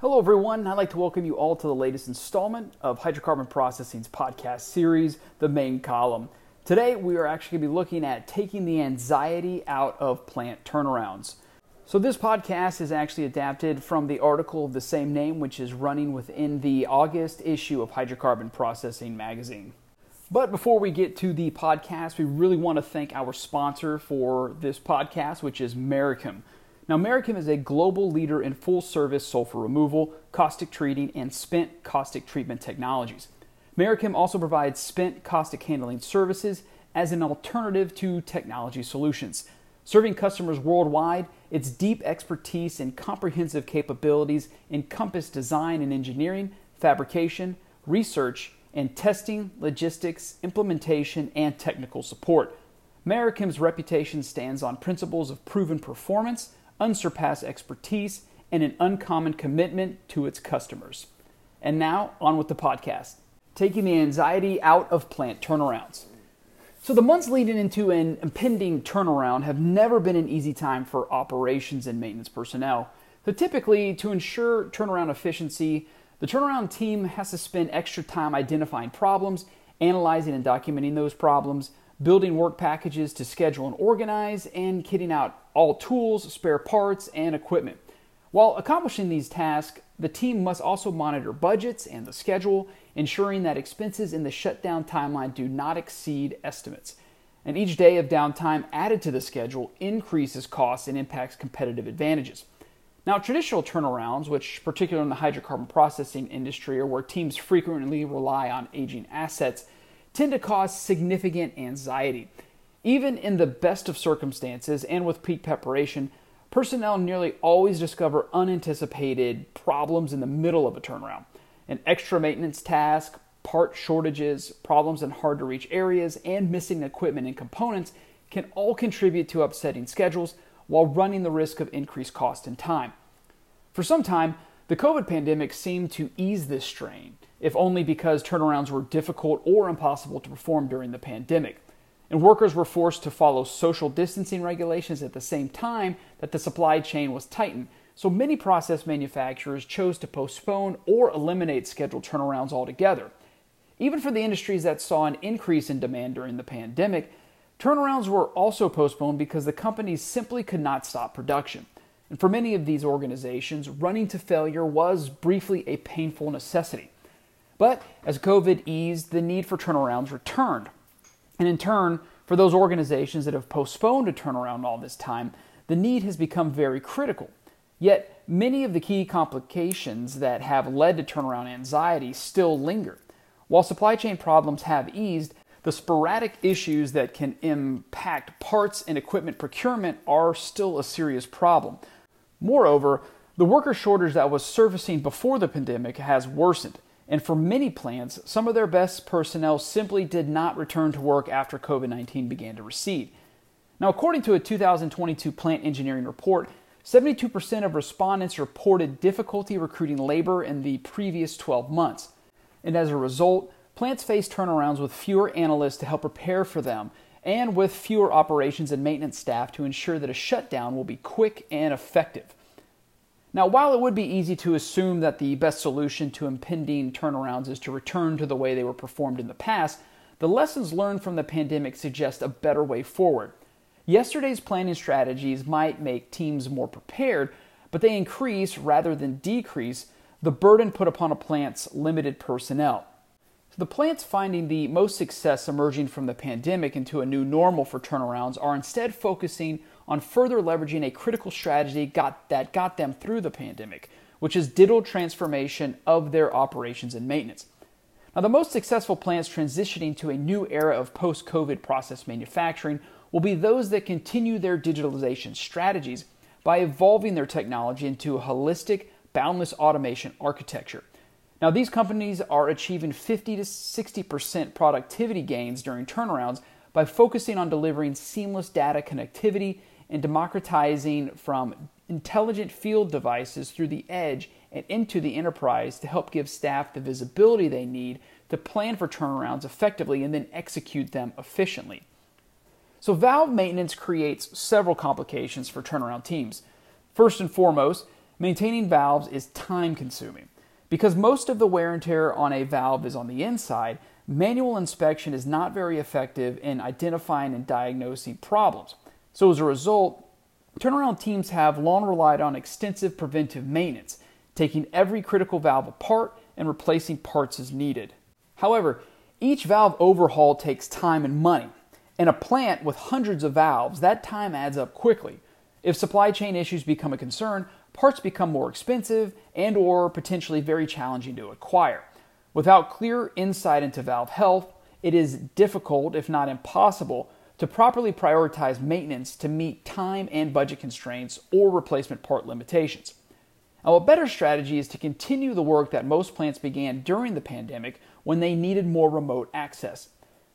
Hello, everyone. I'd like to welcome you all to the latest installment of Hydrocarbon Processing's podcast series, The Main Column. Today, we are actually going to be looking at taking the anxiety out of plant turnarounds. So, this podcast is actually adapted from the article of the same name, which is running within the August issue of Hydrocarbon Processing magazine. But before we get to the podcast, we really want to thank our sponsor for this podcast, which is Merichem. Now, Merichem is a global leader in full service sulfur removal, caustic treating, and spent caustic treatment technologies. Merichem also provides spent caustic handling services as an alternative to technology solutions. Serving customers worldwide, its deep expertise and comprehensive capabilities encompass design and engineering, fabrication, research, and testing, logistics, implementation, and technical support. Merichem's reputation stands on principles of proven performance unsurpassed expertise, and an uncommon commitment to its customers. And now, on with the podcast, taking the anxiety out of plant turnarounds. So, the months leading into an impending turnaround have never been an easy time for operations and maintenance personnel. So, typically, to ensure turnaround efficiency, the turnaround team has to spend extra time identifying problems, analyzing and documenting those problems, building work packages to schedule and organize, and kitting out all tools, spare parts, and equipment. While accomplishing these tasks, the team must also monitor budgets and the schedule, ensuring that expenses in the shutdown timeline do not exceed estimates. And each day of downtime added to the schedule increases costs and impacts competitive advantages. Now, traditional turnarounds, which particularly in the hydrocarbon processing industry, are where teams frequently rely on aging assets, tend to cause significant anxiety. Even in the best of circumstances and with peak preparation, personnel nearly always discover unanticipated problems in the middle of a turnaround. An extra maintenance task, part shortages, problems in hard to reach areas, and missing equipment and components can all contribute to upsetting schedules while running the risk of increased cost and time. For some time, the COVID pandemic seemed to ease this strain, if only because turnarounds were difficult or impossible to perform during the pandemic. And workers were forced to follow social distancing regulations at the same time that the supply chain was tightened. So many process manufacturers chose to postpone or eliminate scheduled turnarounds altogether. Even for the industries that saw an increase in demand during the pandemic, turnarounds were also postponed because the companies simply could not stop production. And for many of these organizations, running to failure was briefly a painful necessity. But as COVID eased, the need for turnarounds returned. And in turn, for those organizations that have postponed a turnaround all this time, the need has become very critical. Yet, many of the key complications that have led to turnaround anxiety still linger. While supply chain problems have eased, the sporadic issues that can impact parts and equipment procurement are still a serious problem. Moreover, the worker shortage that was surfacing before the pandemic has worsened, and for many plants, some of their best personnel simply did not return to work after COVID 19 began to recede. Now, according to a 2022 plant engineering report, 72% of respondents reported difficulty recruiting labor in the previous 12 months. And as a result, plants face turnarounds with fewer analysts to help prepare for them and with fewer operations and maintenance staff to ensure that a shutdown will be quick and effective. Now, while it would be easy to assume that the best solution to impending turnarounds is to return to the way they were performed in the past, the lessons learned from the pandemic suggest a better way forward. Yesterday's planning strategies might make teams more prepared, but they increase rather than decrease the burden put upon a plant's limited personnel. The plants finding the most success emerging from the pandemic into a new normal for turnarounds are instead focusing on further leveraging a critical strategy got, that got them through the pandemic, which is digital transformation of their operations and maintenance. Now, the most successful plants transitioning to a new era of post COVID process manufacturing will be those that continue their digitalization strategies by evolving their technology into a holistic, boundless automation architecture. Now, these companies are achieving 50 to 60% productivity gains during turnarounds by focusing on delivering seamless data connectivity and democratizing from intelligent field devices through the edge and into the enterprise to help give staff the visibility they need to plan for turnarounds effectively and then execute them efficiently. So, valve maintenance creates several complications for turnaround teams. First and foremost, maintaining valves is time consuming. Because most of the wear and tear on a valve is on the inside, manual inspection is not very effective in identifying and diagnosing problems. So, as a result, turnaround teams have long relied on extensive preventive maintenance, taking every critical valve apart and replacing parts as needed. However, each valve overhaul takes time and money. In a plant with hundreds of valves, that time adds up quickly. If supply chain issues become a concern, parts become more expensive and or potentially very challenging to acquire. Without clear insight into valve health, it is difficult, if not impossible, to properly prioritize maintenance to meet time and budget constraints or replacement part limitations. Now, a better strategy is to continue the work that most plants began during the pandemic when they needed more remote access.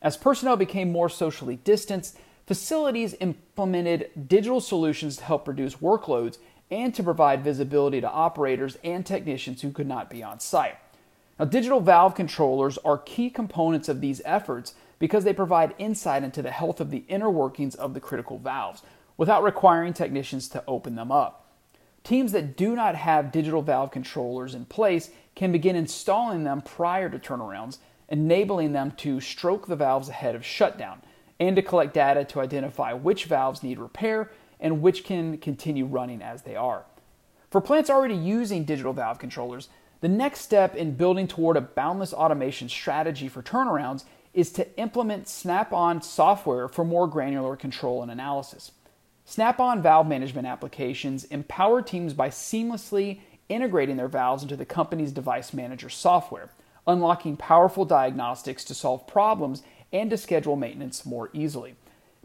As personnel became more socially distanced, facilities implemented digital solutions to help reduce workloads and to provide visibility to operators and technicians who could not be on site. Now, digital valve controllers are key components of these efforts because they provide insight into the health of the inner workings of the critical valves without requiring technicians to open them up. Teams that do not have digital valve controllers in place can begin installing them prior to turnarounds, enabling them to stroke the valves ahead of shutdown and to collect data to identify which valves need repair and which can continue running as they are. For plants already using digital valve controllers, the next step in building toward a boundless automation strategy for turnarounds is to implement Snap on software for more granular control and analysis. Snap on valve management applications empower teams by seamlessly integrating their valves into the company's device manager software, unlocking powerful diagnostics to solve problems and to schedule maintenance more easily.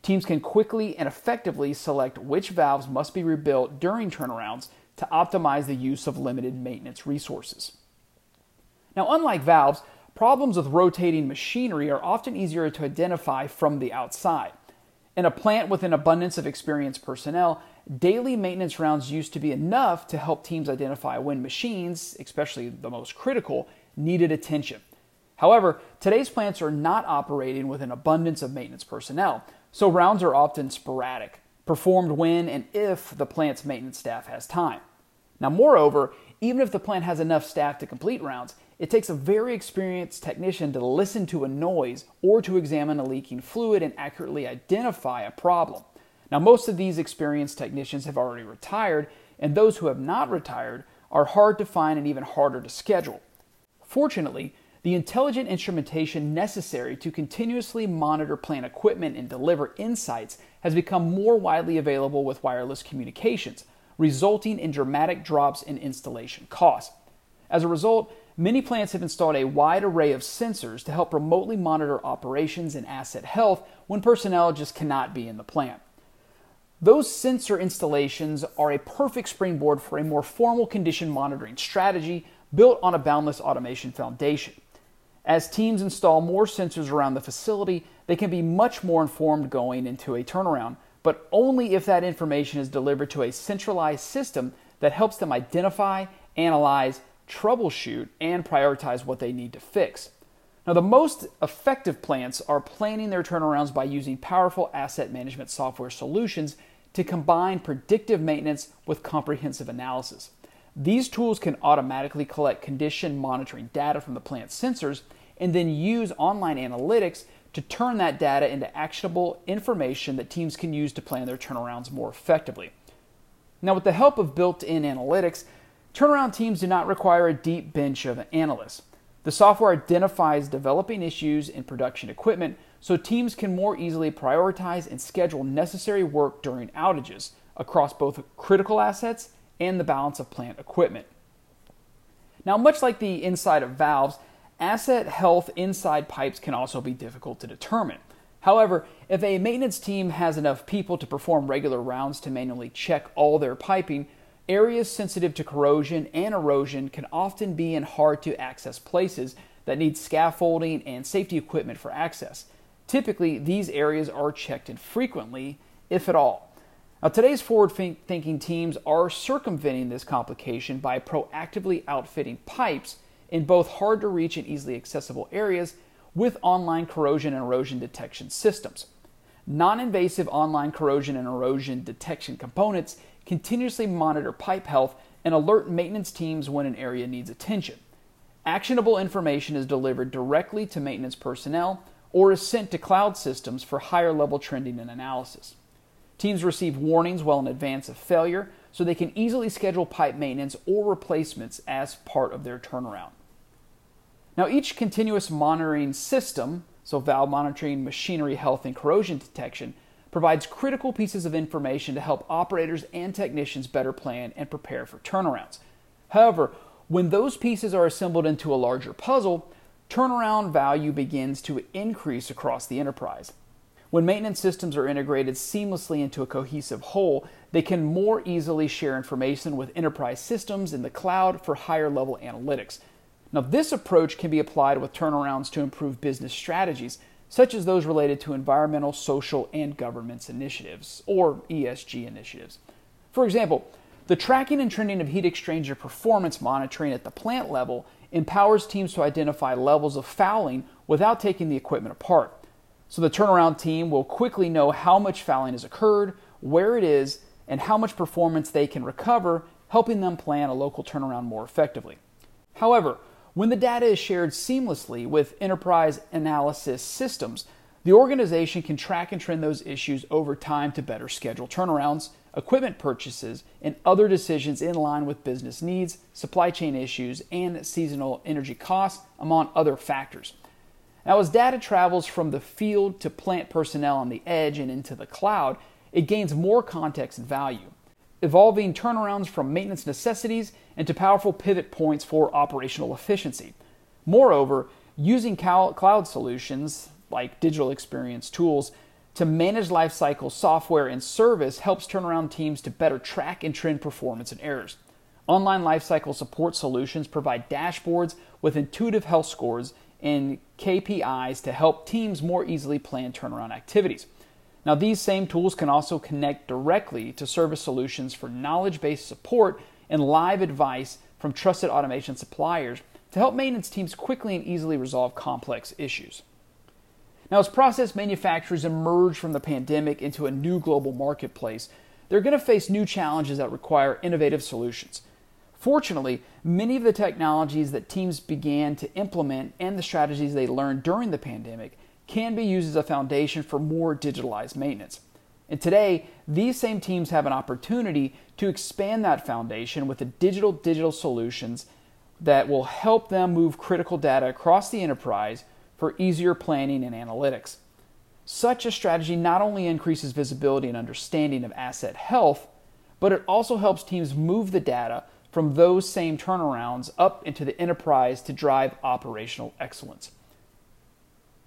Teams can quickly and effectively select which valves must be rebuilt during turnarounds to optimize the use of limited maintenance resources. Now, unlike valves, problems with rotating machinery are often easier to identify from the outside. In a plant with an abundance of experienced personnel, daily maintenance rounds used to be enough to help teams identify when machines, especially the most critical, needed attention. However, today's plants are not operating with an abundance of maintenance personnel, so rounds are often sporadic, performed when and if the plant's maintenance staff has time. Now, moreover, even if the plant has enough staff to complete rounds, it takes a very experienced technician to listen to a noise or to examine a leaking fluid and accurately identify a problem. Now, most of these experienced technicians have already retired, and those who have not retired are hard to find and even harder to schedule. Fortunately, the intelligent instrumentation necessary to continuously monitor plant equipment and deliver insights has become more widely available with wireless communications, resulting in dramatic drops in installation costs. As a result, many plants have installed a wide array of sensors to help remotely monitor operations and asset health when personnel just cannot be in the plant. Those sensor installations are a perfect springboard for a more formal condition monitoring strategy built on a boundless automation foundation. As teams install more sensors around the facility, they can be much more informed going into a turnaround, but only if that information is delivered to a centralized system that helps them identify, analyze, troubleshoot, and prioritize what they need to fix. Now, the most effective plants are planning their turnarounds by using powerful asset management software solutions to combine predictive maintenance with comprehensive analysis. These tools can automatically collect condition monitoring data from the plant sensors and then use online analytics to turn that data into actionable information that teams can use to plan their turnarounds more effectively. Now, with the help of built in analytics, turnaround teams do not require a deep bench of analysts. The software identifies developing issues in production equipment so teams can more easily prioritize and schedule necessary work during outages across both critical assets and the balance of plant equipment. Now, much like the inside of valves, asset health inside pipes can also be difficult to determine. However, if a maintenance team has enough people to perform regular rounds to manually check all their piping, areas sensitive to corrosion and erosion can often be in hard to access places that need scaffolding and safety equipment for access. Typically, these areas are checked infrequently, if at all. Now, today's forward thinking teams are circumventing this complication by proactively outfitting pipes in both hard to reach and easily accessible areas with online corrosion and erosion detection systems. Non invasive online corrosion and erosion detection components continuously monitor pipe health, and alert maintenance teams when an area needs attention. Actionable information is delivered directly to maintenance personnel or is sent to cloud systems for higher level trending and analysis. Teams receive warnings well in advance of failure so they can easily schedule pipe maintenance or replacements as part of their turnaround. Now, each continuous monitoring system, so valve monitoring, machinery health, and corrosion detection, provides critical pieces of information to help operators and technicians better plan and prepare for turnarounds. However, when those pieces are assembled into a larger puzzle, turnaround value begins to increase across the enterprise. When maintenance systems are integrated seamlessly into a cohesive whole, they can more easily share information with enterprise systems in the cloud for higher level analytics. Now, this approach can be applied with turnarounds to improve business strategies, such as those related to environmental, social, and governance initiatives, or ESG initiatives. For example, the tracking and trending of heat exchanger performance monitoring at the plant level empowers teams to identify levels of fouling without taking the equipment apart. So the turnaround team will quickly know how much fouling has occurred, where it is, and how much performance they can recover, helping them plan a local turnaround more effectively. However, when the data is shared seamlessly with enterprise analysis systems, the organization can track and trend those issues over time to better schedule turnarounds, equipment purchases, and other decisions in line with business needs, supply chain issues, and seasonal energy costs, among other factors. Now, as data travels from the field to plant personnel on the edge and into the cloud, it gains more context and value evolving turnarounds from maintenance necessities into powerful pivot points for operational efficiency. Moreover, using cloud solutions like digital experience tools to manage lifecycle software and service helps turnaround teams to better track and trend performance and errors. Online lifecycle support solutions provide dashboards with intuitive health scores and KPIs to help teams more easily plan turnaround activities. Now, these same tools can also connect directly to service solutions for knowledge based support and live advice from trusted automation suppliers to help maintenance teams quickly and easily resolve complex issues. Now, as process manufacturers emerge from the pandemic into a new global marketplace, they're going to face new challenges that require innovative solutions. Fortunately, many of the technologies that teams began to implement and the strategies they learned during the pandemic can be used as a foundation for more digitalized maintenance. And today, these same teams have an opportunity to expand that foundation with the digital digital solutions that will help them move critical data across the enterprise for easier planning and analytics. Such a strategy not only increases visibility and understanding of asset health, but it also helps teams move the data from those same turnarounds up into the enterprise to drive operational excellence.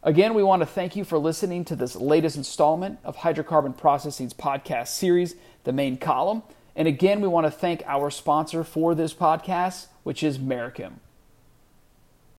Again, we want to thank you for listening to this latest installment of Hydrocarbon Processing's podcast series, The Main Column. And again, we want to thank our sponsor for this podcast, which is Merichem.